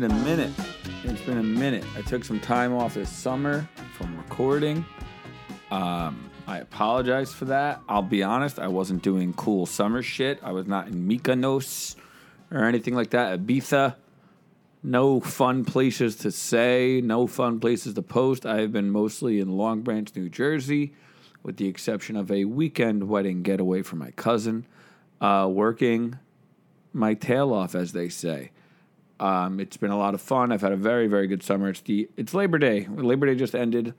been a minute. It's been a minute. I took some time off this summer from recording. Um, I apologize for that. I'll be honest, I wasn't doing cool summer shit. I was not in Mykonos or anything like that. Ibiza. No fun places to say, no fun places to post. I have been mostly in Long Branch, New Jersey, with the exception of a weekend wedding getaway for my cousin, uh, working my tail off, as they say. Um, it's been a lot of fun. I've had a very, very good summer. It's the it's Labor Day. Labor Day just ended.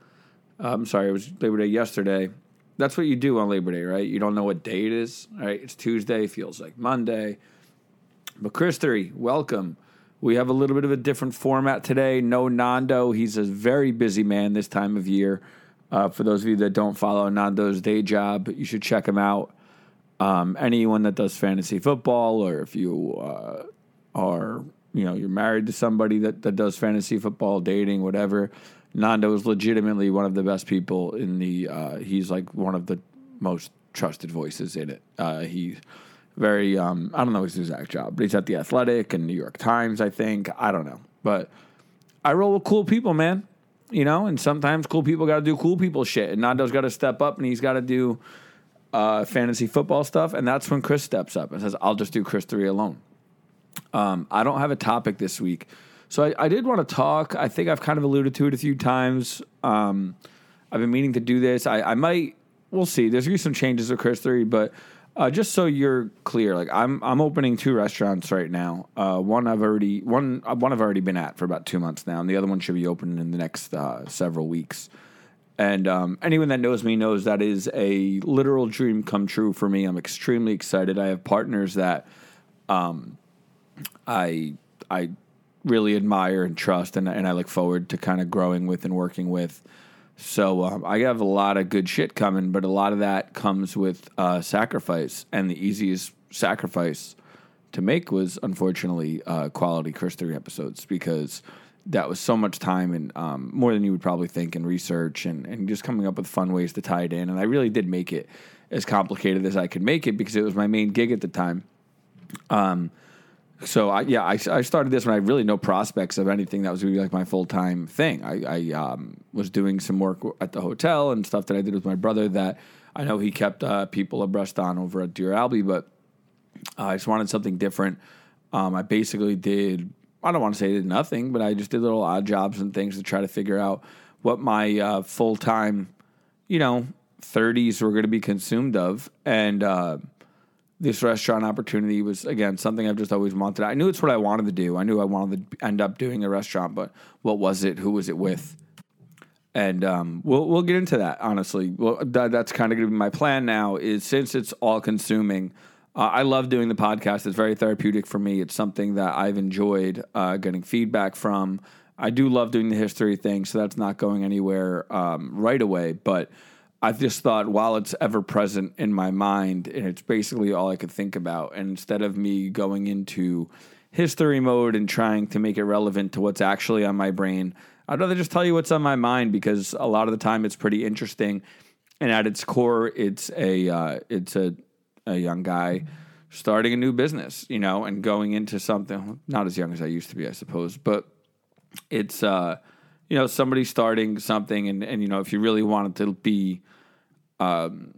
I'm sorry, it was Labor Day yesterday. That's what you do on Labor Day, right? You don't know what day it is. Right? It's Tuesday. Feels like Monday. But Christory, welcome. We have a little bit of a different format today. No Nando. He's a very busy man this time of year. Uh, for those of you that don't follow Nando's day job, you should check him out. Um, anyone that does fantasy football, or if you uh, are, you know, you're married to somebody that, that does fantasy football, dating, whatever, Nando is legitimately one of the best people in the. Uh, he's like one of the most trusted voices in it. Uh, he very. Um, I don't know his exact job, but he's at the Athletic and New York Times. I think I don't know, but I roll with cool people, man. You know, and sometimes cool people got to do cool people shit, and Nando's got to step up, and he's got to do uh, fantasy football stuff, and that's when Chris steps up and says, "I'll just do Christory alone." Um, I don't have a topic this week, so I, I, did want to talk. I think I've kind of alluded to it a few times. Um, I've been meaning to do this. I, I, might. We'll see. There's gonna be some changes with Christory, but uh, just so you're clear, like I'm I'm opening two restaurants right now. Uh, one I've already one one I've already been at for about two months now, and the other one should be opening in the next uh, several weeks. And um, anyone that knows me knows that is a literal dream come true for me. I'm extremely excited. I have partners that um, I I really admire and trust, and, and I look forward to kind of growing with and working with. So um, I have a lot of good shit coming, but a lot of that comes with uh, sacrifice, and the easiest sacrifice to make was unfortunately uh, quality Christory episodes because that was so much time and um, more than you would probably think in research and, and just coming up with fun ways to tie it in. And I really did make it as complicated as I could make it because it was my main gig at the time. Um, so I, yeah, I, I started this when I really no prospects of anything that was going to be like my full time thing. I, I um, was doing some work at the hotel and stuff that I did with my brother that I know he kept uh, people abreast on over at Dear Albie, but uh, I just wanted something different. Um, I basically did I don't want to say I did nothing, but I just did little odd jobs and things to try to figure out what my uh, full time, you know, 30s were going to be consumed of. And uh, this restaurant opportunity was, again, something I've just always wanted. I knew it's what I wanted to do. I knew I wanted to end up doing a restaurant, but what was it? Who was it with? And um, we'll we'll get into that. Honestly, well, that, that's kind of going to be my plan now. Is since it's all consuming, uh, I love doing the podcast. It's very therapeutic for me. It's something that I've enjoyed uh, getting feedback from. I do love doing the history thing, so that's not going anywhere um, right away. But I've just thought while it's ever present in my mind, and it's basically all I could think about, and instead of me going into history mode and trying to make it relevant to what's actually on my brain, I'd rather just tell you what's on my mind because a lot of the time it's pretty interesting, and at its core, it's a uh, it's a a young guy starting a new business, you know, and going into something not as young as I used to be, I suppose, but it's uh, you know, somebody starting something and and you know, if you really wanted to be um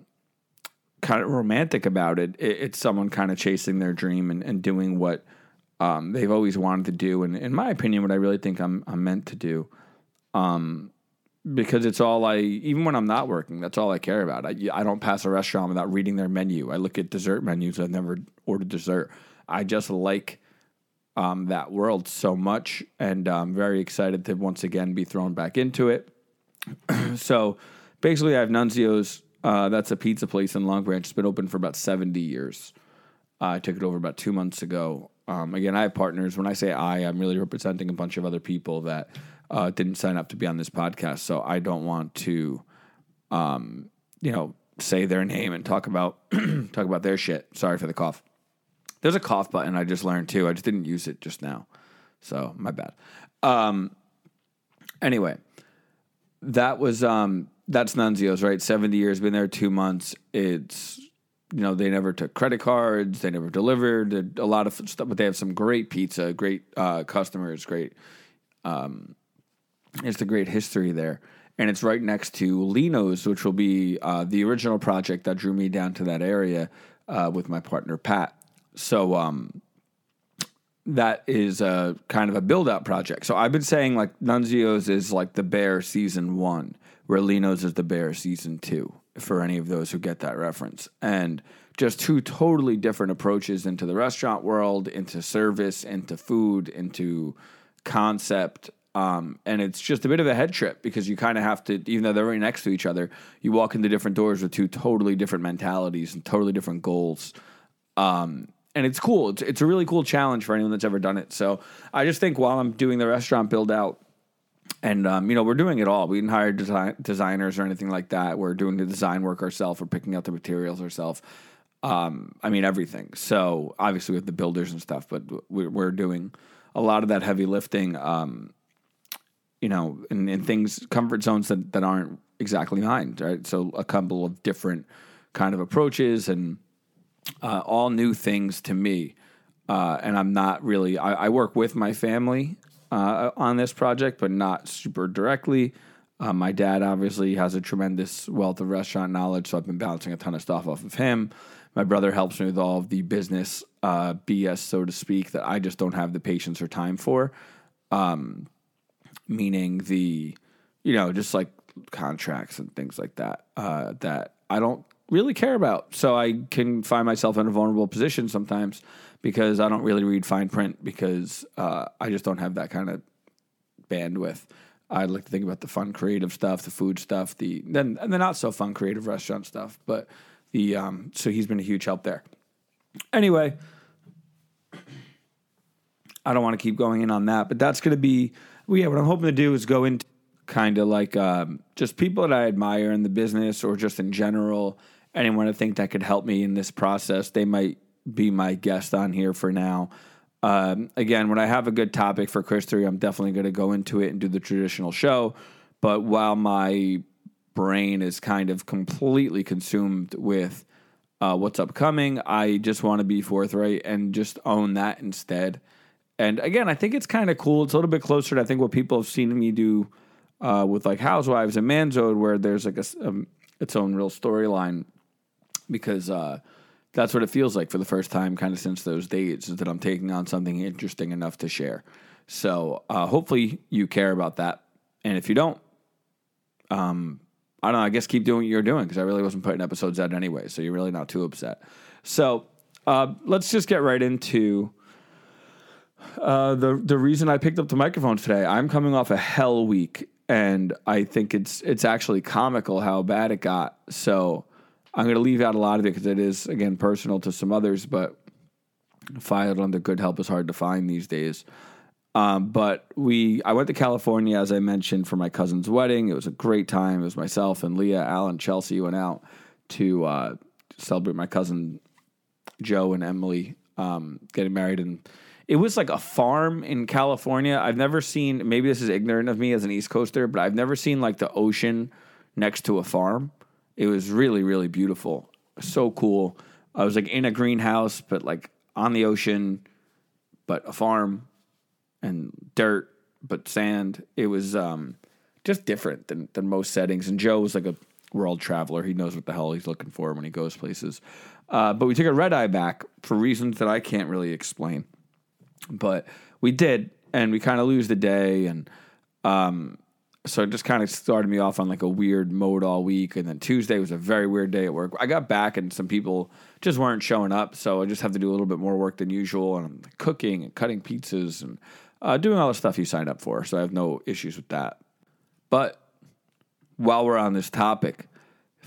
kind of romantic about it, it it's someone kind of chasing their dream and, and doing what um, they've always wanted to do, and in my opinion, what I really think I'm I'm meant to do. Um, because it's all I even when I'm not working, that's all I care about. I, I don't pass a restaurant without reading their menu. I look at dessert menus. I've never ordered dessert. I just like um, that world so much, and I'm very excited to once again be thrown back into it. so basically, I have Nunzio's. Uh, that's a pizza place in Long Branch. It's been open for about 70 years. I took it over about two months ago. Um, again, I have partners. When I say I, I'm really representing a bunch of other people that uh, didn't sign up to be on this podcast, so I don't want to, um, you know, say their name and talk about talk about their shit. Sorry for the cough. There's a cough button I just learned too. I just didn't use it just now, so my bad. Um, anyway, that was um, that's Nunzio's right. Seventy years, been there two months. It's you know, they never took credit cards, they never delivered a lot of stuff, but they have some great pizza, great uh, customers, great. Um, it's a great history there, and it's right next to Lino's, which will be uh, the original project that drew me down to that area uh, with my partner Pat. So um, that is a kind of a build out project. So I've been saying like Nunzio's is like the Bear season one, where Lino's is the Bear season two, for any of those who get that reference. And just two totally different approaches into the restaurant world, into service, into food, into concept. Um, and it's just a bit of a head trip because you kind of have to, even though they're right next to each other, you walk into different doors with two totally different mentalities and totally different goals. Um, and it's cool. It's, it's a really cool challenge for anyone that's ever done it. So I just think while I'm doing the restaurant build out, and um, you know we're doing it all. We didn't hire design, designers or anything like that. We're doing the design work ourselves. We're picking out the materials ourselves. Um, I mean everything. So obviously with the builders and stuff, but we're, we're doing a lot of that heavy lifting. Um, you know, in, in things comfort zones that that aren't exactly mine. Right. So a couple of different kind of approaches and uh, all new things to me. Uh, and I'm not really, I, I work with my family uh, on this project, but not super directly. Uh, my dad obviously has a tremendous wealth of restaurant knowledge, so I've been bouncing a ton of stuff off of him. My brother helps me with all of the business uh, BS, so to speak, that I just don't have the patience or time for. Um, meaning the, you know, just like contracts and things like that, uh, that I don't really care about. So I can find myself in a vulnerable position sometimes because I don't really read fine print because uh, I just don't have that kind of bandwidth. I like to think about the fun creative stuff, the food stuff, the then and the not so fun creative restaurant stuff. But the um, so he's been a huge help there. Anyway, I don't want to keep going in on that, but that's going to be well, yeah. What I'm hoping to do is go into kind of like um, just people that I admire in the business or just in general anyone I think that could help me in this process, they might be my guest on here for now. Um, again, when I have a good topic for Christory, I'm definitely going to go into it and do the traditional show. But while my brain is kind of completely consumed with uh, what's upcoming, I just want to be forthright and just own that instead. And again, I think it's kind of cool. It's a little bit closer to I think what people have seen me do uh, with like Housewives and Manzo'd, where there's like a, um, its own real storyline because uh, that's what it feels like for the first time, kind of since those days, is that I'm taking on something interesting enough to share. So uh, hopefully you care about that, and if you don't, um, I don't know. I guess keep doing what you're doing because I really wasn't putting episodes out anyway, so you're really not too upset. So uh, let's just get right into uh, the the reason I picked up the microphone today. I'm coming off a hell week, and I think it's it's actually comical how bad it got. So I'm going to leave out a lot of it because it is again personal to some others, but filed under good help is hard to find these days. Um, but we, I went to California as I mentioned for my cousin's wedding. It was a great time. It was myself and Leah, Alan, Chelsea went out to uh, celebrate my cousin Joe and Emily um, getting married, and it was like a farm in California. I've never seen. Maybe this is ignorant of me as an East Coaster, but I've never seen like the ocean next to a farm. It was really, really beautiful. So cool. I was like in a greenhouse, but like on the ocean, but a farm and dirt, but sand. It was um, just different than, than most settings. And Joe was like a world traveler. He knows what the hell he's looking for when he goes places. Uh, but we took a red eye back for reasons that I can't really explain. But we did, and we kind of lose the day. And um, so it just kind of started me off on like a weird mode all week and then tuesday was a very weird day at work. I got back and some people just weren't showing up so i just have to do a little bit more work than usual and i'm cooking and cutting pizzas and uh, doing all the stuff you signed up for so i have no issues with that. But while we're on this topic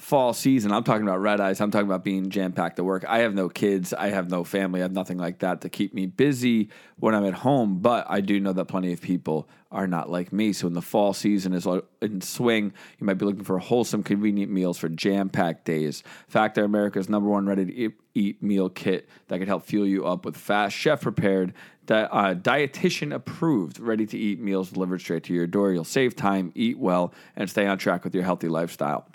fall season. I'm talking about red eyes. I'm talking about being jam packed to work. I have no kids. I have no family. I have nothing like that to keep me busy when I'm at home. But I do know that plenty of people are not like me. So when the fall season is in swing, you might be looking for wholesome, convenient meals for jam packed days. Factor America's number one ready to eat meal kit that can help fuel you up with fast, chef prepared, uh, dietitian approved, ready to eat meals delivered straight to your door. You'll save time, eat well, and stay on track with your healthy lifestyle.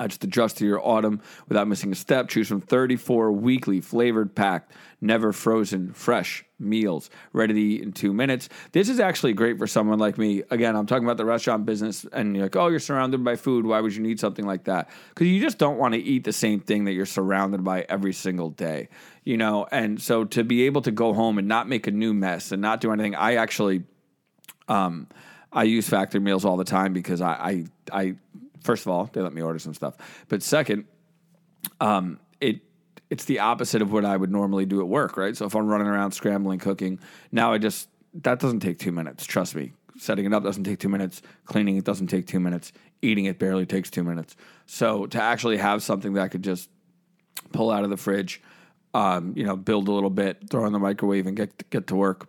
Uh, just adjust to your autumn without missing a step. Choose from 34 weekly flavored packed, never frozen, fresh meals ready to eat in two minutes. This is actually great for someone like me. Again, I'm talking about the restaurant business, and you're like, oh, you're surrounded by food. Why would you need something like that? Because you just don't want to eat the same thing that you're surrounded by every single day, you know? And so to be able to go home and not make a new mess and not do anything, I actually, um, I use Factor meals all the time because I, I, I first of all, they let me order some stuff. But second, um, it it's the opposite of what I would normally do at work, right? So if I'm running around scrambling, cooking, now I just that doesn't take two minutes. Trust me. Setting it up doesn't take two minutes. Cleaning it doesn't take two minutes. Eating it barely takes two minutes. So to actually have something that I could just pull out of the fridge, um, you know, build a little bit, throw in the microwave, and get get to work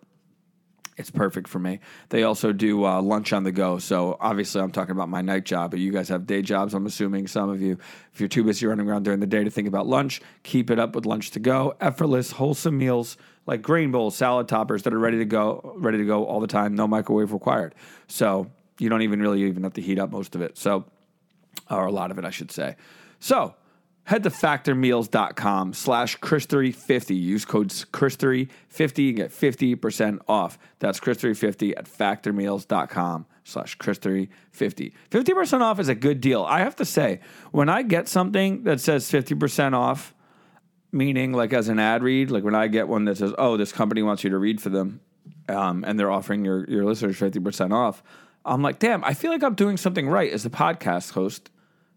it's perfect for me. They also do uh, lunch on the go. So obviously, I'm talking about my night job, but you guys have day jobs. I'm assuming some of you, if you're too busy running around during the day to think about lunch, keep it up with lunch to go. Effortless, wholesome meals like grain bowls, salad toppers that are ready to go, ready to go all the time. No microwave required. So you don't even really even have to heat up most of it. So, or a lot of it, I should say. So head to factormeals.com slash christory50 use code christory50 and get 50% off. That's christory50 at factormeals.com slash christory50 50% off is a good deal. I have to say when i get something that says 50% off meaning like as an ad read like when i get one that says oh this company wants you to read for them um, and they're offering your, your listeners 50% off i'm like damn i feel like i'm doing something right as a podcast host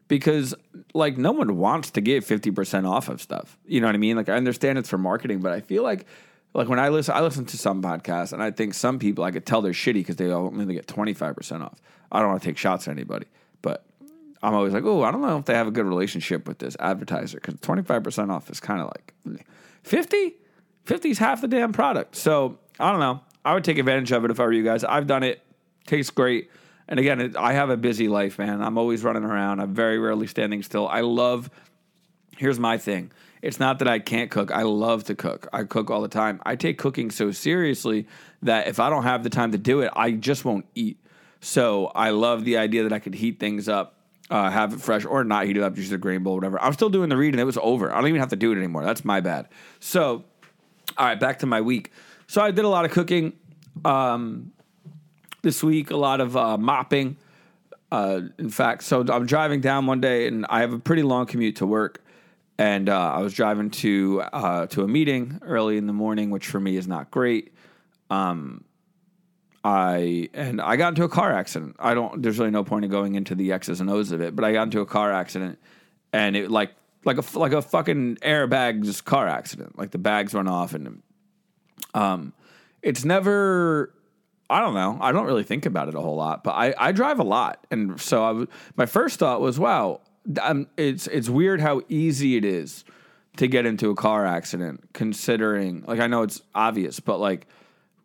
because like no one wants to give 50% off of stuff. You know what I mean? Like I understand it's for marketing, but I feel like like when I listen I listen to some podcasts and I think some people I could tell they're shitty because they only get 25% off. I don't want to take shots at anybody, but I'm always like, "Oh, I don't know if they have a good relationship with this advertiser cuz 25% off is kind of like 50 50 is half the damn product. So, I don't know. I would take advantage of it if I were you guys. I've done it. Tastes great. And again, it, I have a busy life, man. I'm always running around. I'm very rarely standing still. I love, here's my thing it's not that I can't cook. I love to cook. I cook all the time. I take cooking so seriously that if I don't have the time to do it, I just won't eat. So I love the idea that I could heat things up, uh, have it fresh, or not heat it up, just a grain bowl, whatever. I'm still doing the read, and it was over. I don't even have to do it anymore. That's my bad. So, all right, back to my week. So I did a lot of cooking. Um, this week, a lot of uh, mopping. Uh, in fact, so I'm driving down one day, and I have a pretty long commute to work. And uh, I was driving to uh, to a meeting early in the morning, which for me is not great. Um, I and I got into a car accident. I don't. There's really no point in going into the X's and O's of it, but I got into a car accident, and it like like a like a fucking airbags car accident. Like the bags went off, and um, it's never I don't know. I don't really think about it a whole lot, but I, I drive a lot, and so I w- my first thought was, wow, it's it's weird how easy it is to get into a car accident. Considering, like, I know it's obvious, but like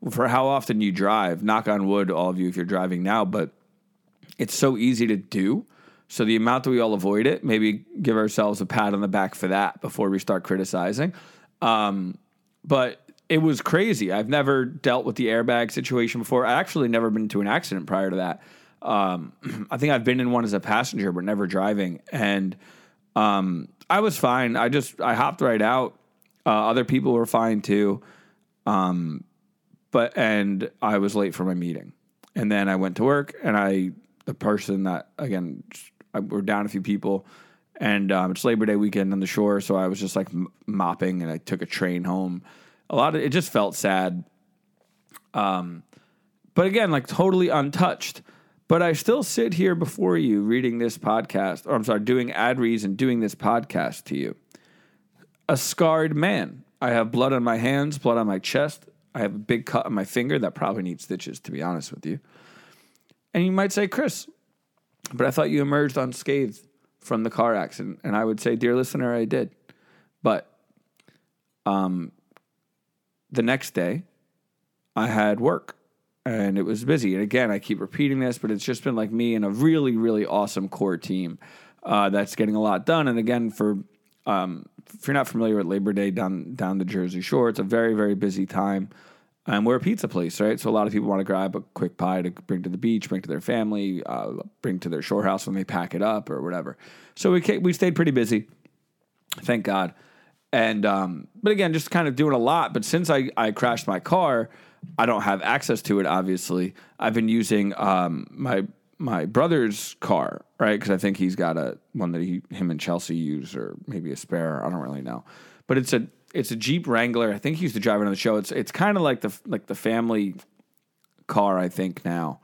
for how often you drive, knock on wood, all of you, if you're driving now, but it's so easy to do. So the amount that we all avoid it, maybe give ourselves a pat on the back for that before we start criticizing. Um, but it was crazy. I've never dealt with the airbag situation before. I actually never been to an accident prior to that. Um, I think I've been in one as a passenger, but never driving. And um, I was fine. I just I hopped right out. Uh, other people were fine too. Um, but and I was late for my meeting, and then I went to work, and I the person that again I, we're down a few people. And um, it's Labor Day weekend on the shore, so I was just like mopping, and I took a train home a lot of it just felt sad. Um, but again, like totally untouched. But I still sit here before you reading this podcast, or I'm sorry, doing ad reads and doing this podcast to you. A scarred man. I have blood on my hands, blood on my chest. I have a big cut on my finger that probably needs stitches, to be honest with you. And you might say, Chris, but I thought you emerged unscathed from the car accident. And I would say, dear listener, I did. But um, the next day, I had work and it was busy. And again, I keep repeating this, but it's just been like me and a really, really awesome core team uh, that's getting a lot done. And again, for um, if you're not familiar with Labor Day down down the Jersey Shore, it's a very, very busy time. And we're a pizza place, right? So a lot of people want to grab a quick pie to bring to the beach, bring to their family, uh, bring to their shore house when they pack it up or whatever. So we we stayed pretty busy, thank God. And um, but again, just kind of doing a lot. But since I I crashed my car, I don't have access to it. Obviously, I've been using um, my my brother's car, right? Because I think he's got a one that he him and Chelsea use, or maybe a spare. I don't really know, but it's a it's a Jeep Wrangler. I think he used to drive it on the show. It's it's kind of like the like the family car, I think now,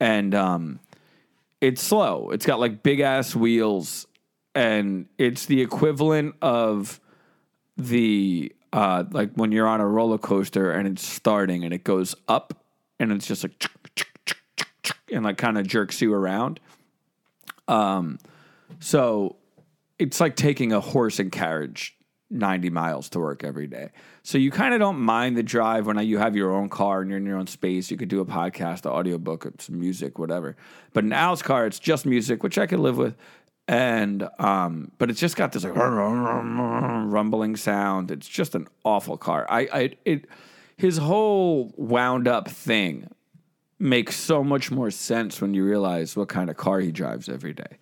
and um, it's slow. It's got like big ass wheels, and it's the equivalent of the uh, like when you're on a roller coaster and it's starting and it goes up and it's just like and like kind of jerks you around. Um, so it's like taking a horse and carriage 90 miles to work every day. So you kind of don't mind the drive when you have your own car and you're in your own space. You could do a podcast, an audiobook, some music, whatever. But in Al's car, it's just music, which I could live with. And um, but it's just got this like rumbling sound. It's just an awful car. I, I it his whole wound up thing makes so much more sense when you realize what kind of car he drives every day.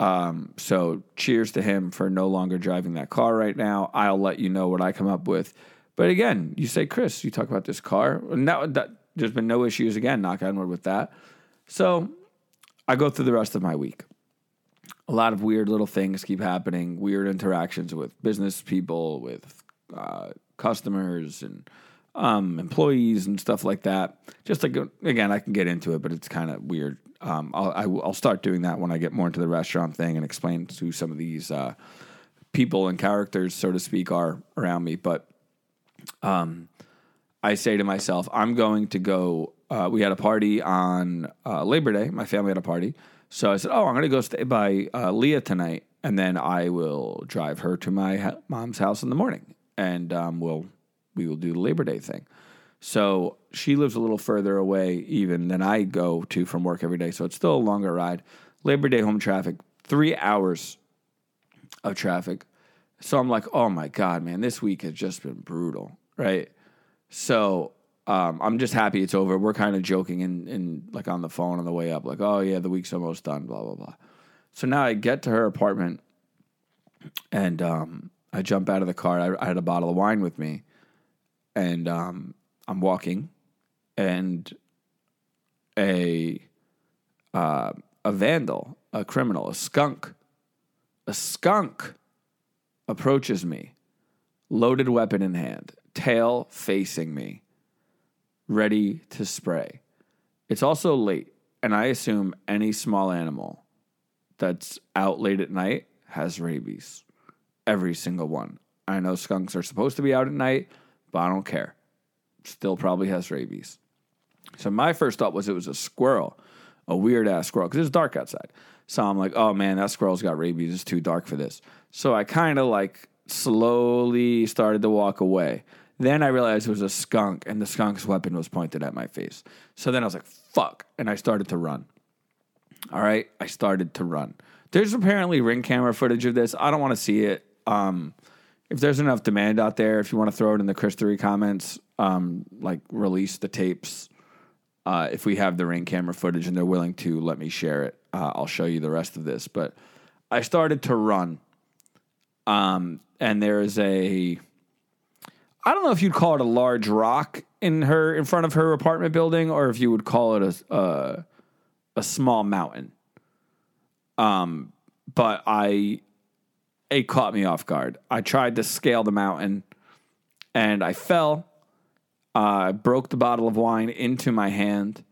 Um, so cheers to him for no longer driving that car right now. I'll let you know what I come up with. But again, you say, Chris, you talk about this car. Now that there's been no issues again, knock on wood with that. So I go through the rest of my week. A lot of weird little things keep happening, weird interactions with business people, with uh, customers, and um, employees and stuff like that. Just like again, I can get into it, but it's kind of weird um, I'll, I, will start doing that when I get more into the restaurant thing and explain to some of these uh, people and characters, so to speak, are around me. But um, I say to myself, I'm going to go. Uh, we had a party on uh, Labor Day. My family had a party. So I said, Oh, I'm going to go stay by uh, Leah tonight. And then I will drive her to my ha- mom's house in the morning. And um, we'll, we will do the Labor Day thing. So she lives a little further away even than I go to from work every day. So it's still a longer ride. Labor Day home traffic, three hours of traffic. So I'm like, oh my God, man, this week has just been brutal, right? So um, I'm just happy it's over. We're kind of joking and, like on the phone on the way up, like, oh yeah, the week's almost done, blah, blah, blah. So now I get to her apartment and um, I jump out of the car. I, I, had a bottle of wine with me. And um, I'm walking, and a uh, a vandal, a criminal, a skunk, a skunk approaches me, loaded weapon in hand, tail facing me, ready to spray. It's also late, and I assume any small animal that's out late at night has rabies. Every single one. I know skunks are supposed to be out at night, but I don't care still probably has rabies. So my first thought was it was a squirrel, a weird ass squirrel, because it's dark outside. So I'm like, oh man, that squirrel's got rabies. It's too dark for this. So I kind of like slowly started to walk away. Then I realized it was a skunk, and the skunk's weapon was pointed at my face. So then I was like, fuck. And I started to run. All right. I started to run. There's apparently ring camera footage of this. I don't want to see it. Um, if there's enough demand out there, if you want to throw it in the Christory comments, um, like release the tapes. Uh, if we have the ring camera footage and they're willing to let me share it, uh, I'll show you the rest of this. But I started to run, um, and there is a, I don't know if you'd call it a large rock in her in front of her apartment building, or if you would call it a a, a small mountain. Um, but I it caught me off guard. I tried to scale the mountain and I fell. I uh, broke the bottle of wine into my hand.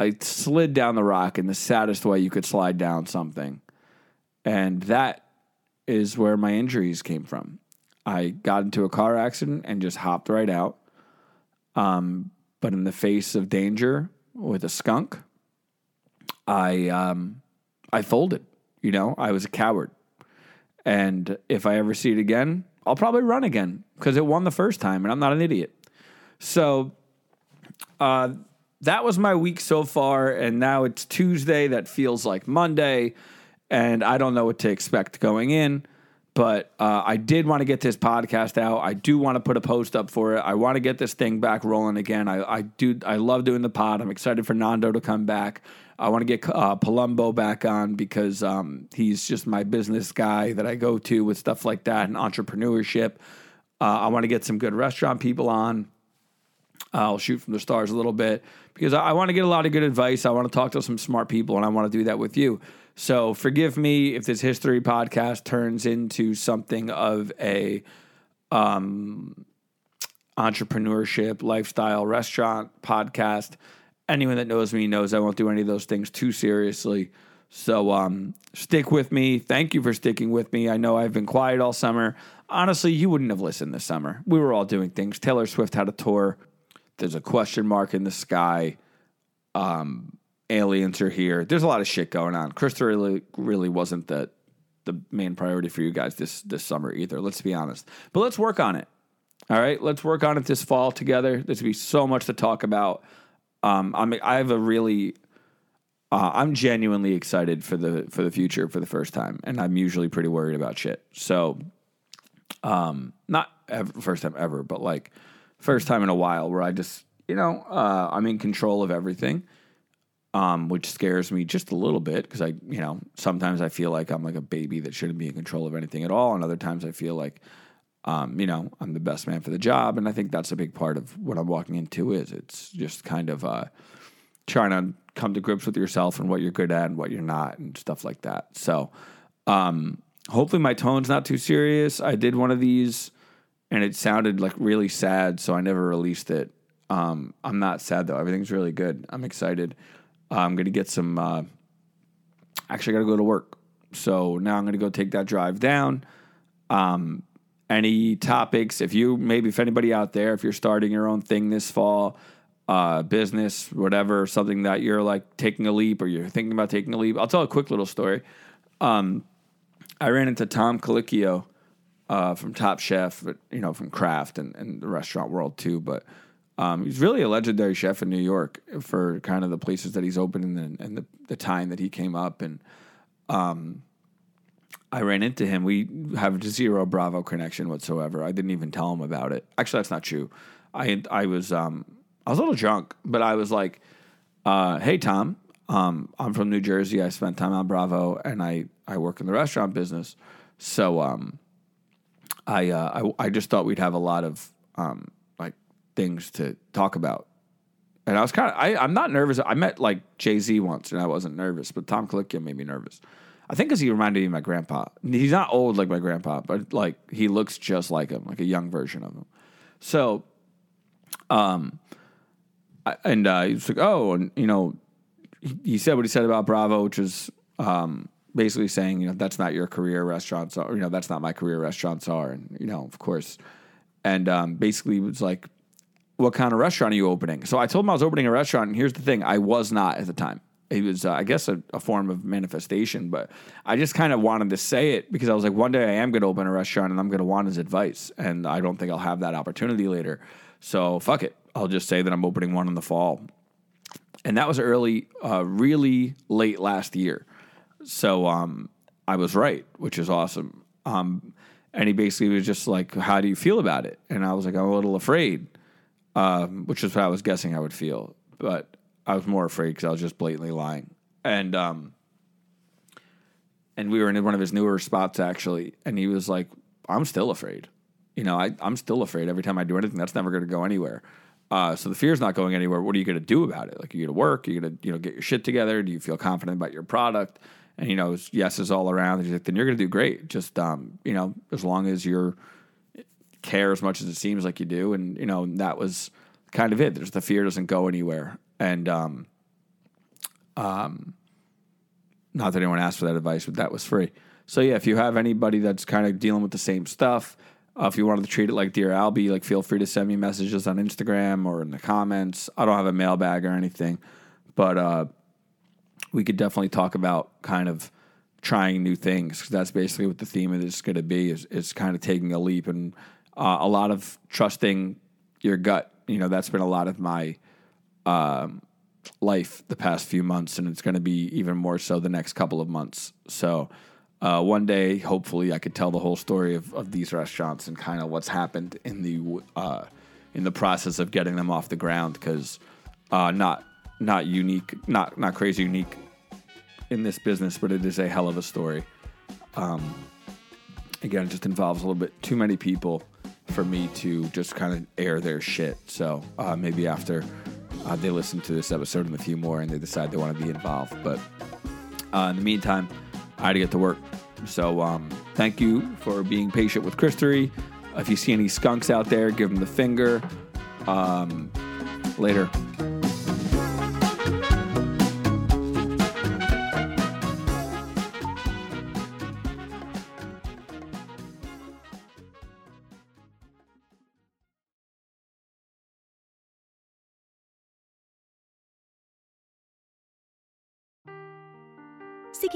I slid down the rock in the saddest way you could slide down something. And that is where my injuries came from. I got into a car accident and just hopped right out. Um, but in the face of danger with a skunk, I um, I folded. You know, I was a coward. And if I ever see it again, I'll probably run again because it won the first time and I'm not an idiot. So uh, that was my week so far. And now it's Tuesday. That feels like Monday. And I don't know what to expect going in. But uh, I did want to get this podcast out. I do want to put a post up for it. I want to get this thing back rolling again. I, I do. I love doing the pod. I'm excited for Nando to come back. I want to get uh, Palumbo back on because um, he's just my business guy that I go to with stuff like that and entrepreneurship. Uh, I want to get some good restaurant people on. I'll shoot from the stars a little bit because I, I want to get a lot of good advice. I want to talk to some smart people, and I want to do that with you. So forgive me if this history podcast turns into something of a um, entrepreneurship, lifestyle, restaurant podcast. Anyone that knows me knows I won't do any of those things too seriously. So um, stick with me. Thank you for sticking with me. I know I've been quiet all summer. Honestly, you wouldn't have listened this summer. We were all doing things. Taylor Swift had a tour. There's a question mark in the sky. Um, aliens are here. There's a lot of shit going on. Christory really, really wasn't the the main priority for you guys this this summer either. Let's be honest. But let's work on it. All right, let's work on it this fall together. There's gonna be so much to talk about. Um, I'm I have a really uh, I'm genuinely excited for the for the future for the first time, and I'm usually pretty worried about shit. So, um, not ever, first time ever, but like first time in a while where I just you know uh, I'm in control of everything, um, which scares me just a little bit because I you know sometimes I feel like I'm like a baby that shouldn't be in control of anything at all, and other times I feel like um, you know I'm the best man for the job, and I think that's a big part of what I'm walking into. Is it's just kind of uh, trying to come to grips with yourself and what you're good at and what you're not and stuff like that. So, um, hopefully my tone's not too serious. I did one of these and it sounded like really sad, so I never released it. Um, I'm not sad though. Everything's really good. I'm excited. I'm gonna get some. Uh, actually, I gotta go to work, so now I'm gonna go take that drive down. Um, any topics? If you maybe if anybody out there, if you're starting your own thing this fall, uh, business, whatever, something that you're like taking a leap or you're thinking about taking a leap. I'll tell a quick little story. Um, I ran into Tom Colicchio uh, from Top Chef, but, you know, from Craft and, and the restaurant world too. But um, he's really a legendary chef in New York for kind of the places that he's opened and, and the, the time that he came up. And um, I ran into him. We have zero Bravo connection whatsoever. I didn't even tell him about it. Actually, that's not true. I I was um, I was a little drunk, but I was like, uh, "Hey Tom, um, I'm from New Jersey. I spent time on Bravo, and I I work in the restaurant business. So um, I, uh, I I just thought we'd have a lot of um, things to talk about." And I was kind of I'm not nervous. I met like Jay Z once, and I wasn't nervous, but Tom Colicchio made me nervous. I think because he reminded me of my grandpa. He's not old like my grandpa, but like he looks just like him, like a young version of him. So, um, I, and uh, he was like, "Oh, and you know," he, he said what he said about Bravo, which is um, basically saying, you know, that's not your career. Restaurants are, you know, that's not my career. Restaurants are, and you know, of course, and um, basically was like, "What kind of restaurant are you opening?" So I told him I was opening a restaurant, and here's the thing: I was not at the time it was, uh, I guess, a, a, form of manifestation. But I just kind of wanted to say it because I was like, one day I am going to open a restaurant and I'm going to want his advice, and I don't think I'll have that opportunity later. So fuck it, I'll just say that I'm opening one in the fall, and that was early, uh, really late last year. So um, I was right, which is awesome. Um, and he basically was just like, "How do you feel about it?" And I was like, "I'm a little afraid," um, which is what I was guessing I would feel, but I was more afraid because I was just blatantly lying. And um, and we were in one of his newer spots actually, and he was like, "I'm still afraid. You know, I, I'm still afraid every time I do anything. That's never going to go anywhere. Uh, so the fear's not going anywhere. What are you going to do about it? Like, are you going to work? Are You going to you know get your shit together? Do you feel confident about your product? And you know, yes is all around. Like, then you're going to do great. Just um, you know, as long as you're care as much as it seems like you do, and you know that was kind of it. There's the fear doesn't go anywhere and um, um, not that anyone asked for that advice, but that was free. So yeah, if you have anybody that's kind of dealing with the same stuff, uh, if you wanted to treat it like Dear Albie, like feel free to send me messages on Instagram or in the comments. I don't have a mailbag or anything, but uh, we could definitely talk about kind of trying new things. That's basically what the theme of this is going to be. Is is kind of taking a leap and uh, a lot of trusting your gut. You know, that's been a lot of my um, life the past few months, and it's going to be even more so the next couple of months. So, uh, one day, hopefully, I could tell the whole story of, of these restaurants and kind of what's happened in the uh, in the process of getting them off the ground because uh, not not unique, not not crazy unique in this business, but it is a hell of a story. Um, again, it just involves a little bit too many people for me to just kind of air their shit. So uh, maybe after uh, they listen to this episode and a few more and they decide they want to be involved. But uh, in the meantime, I had to get to work. So um, thank you for being patient with Christory. If you see any skunks out there, give them the finger. Um, later.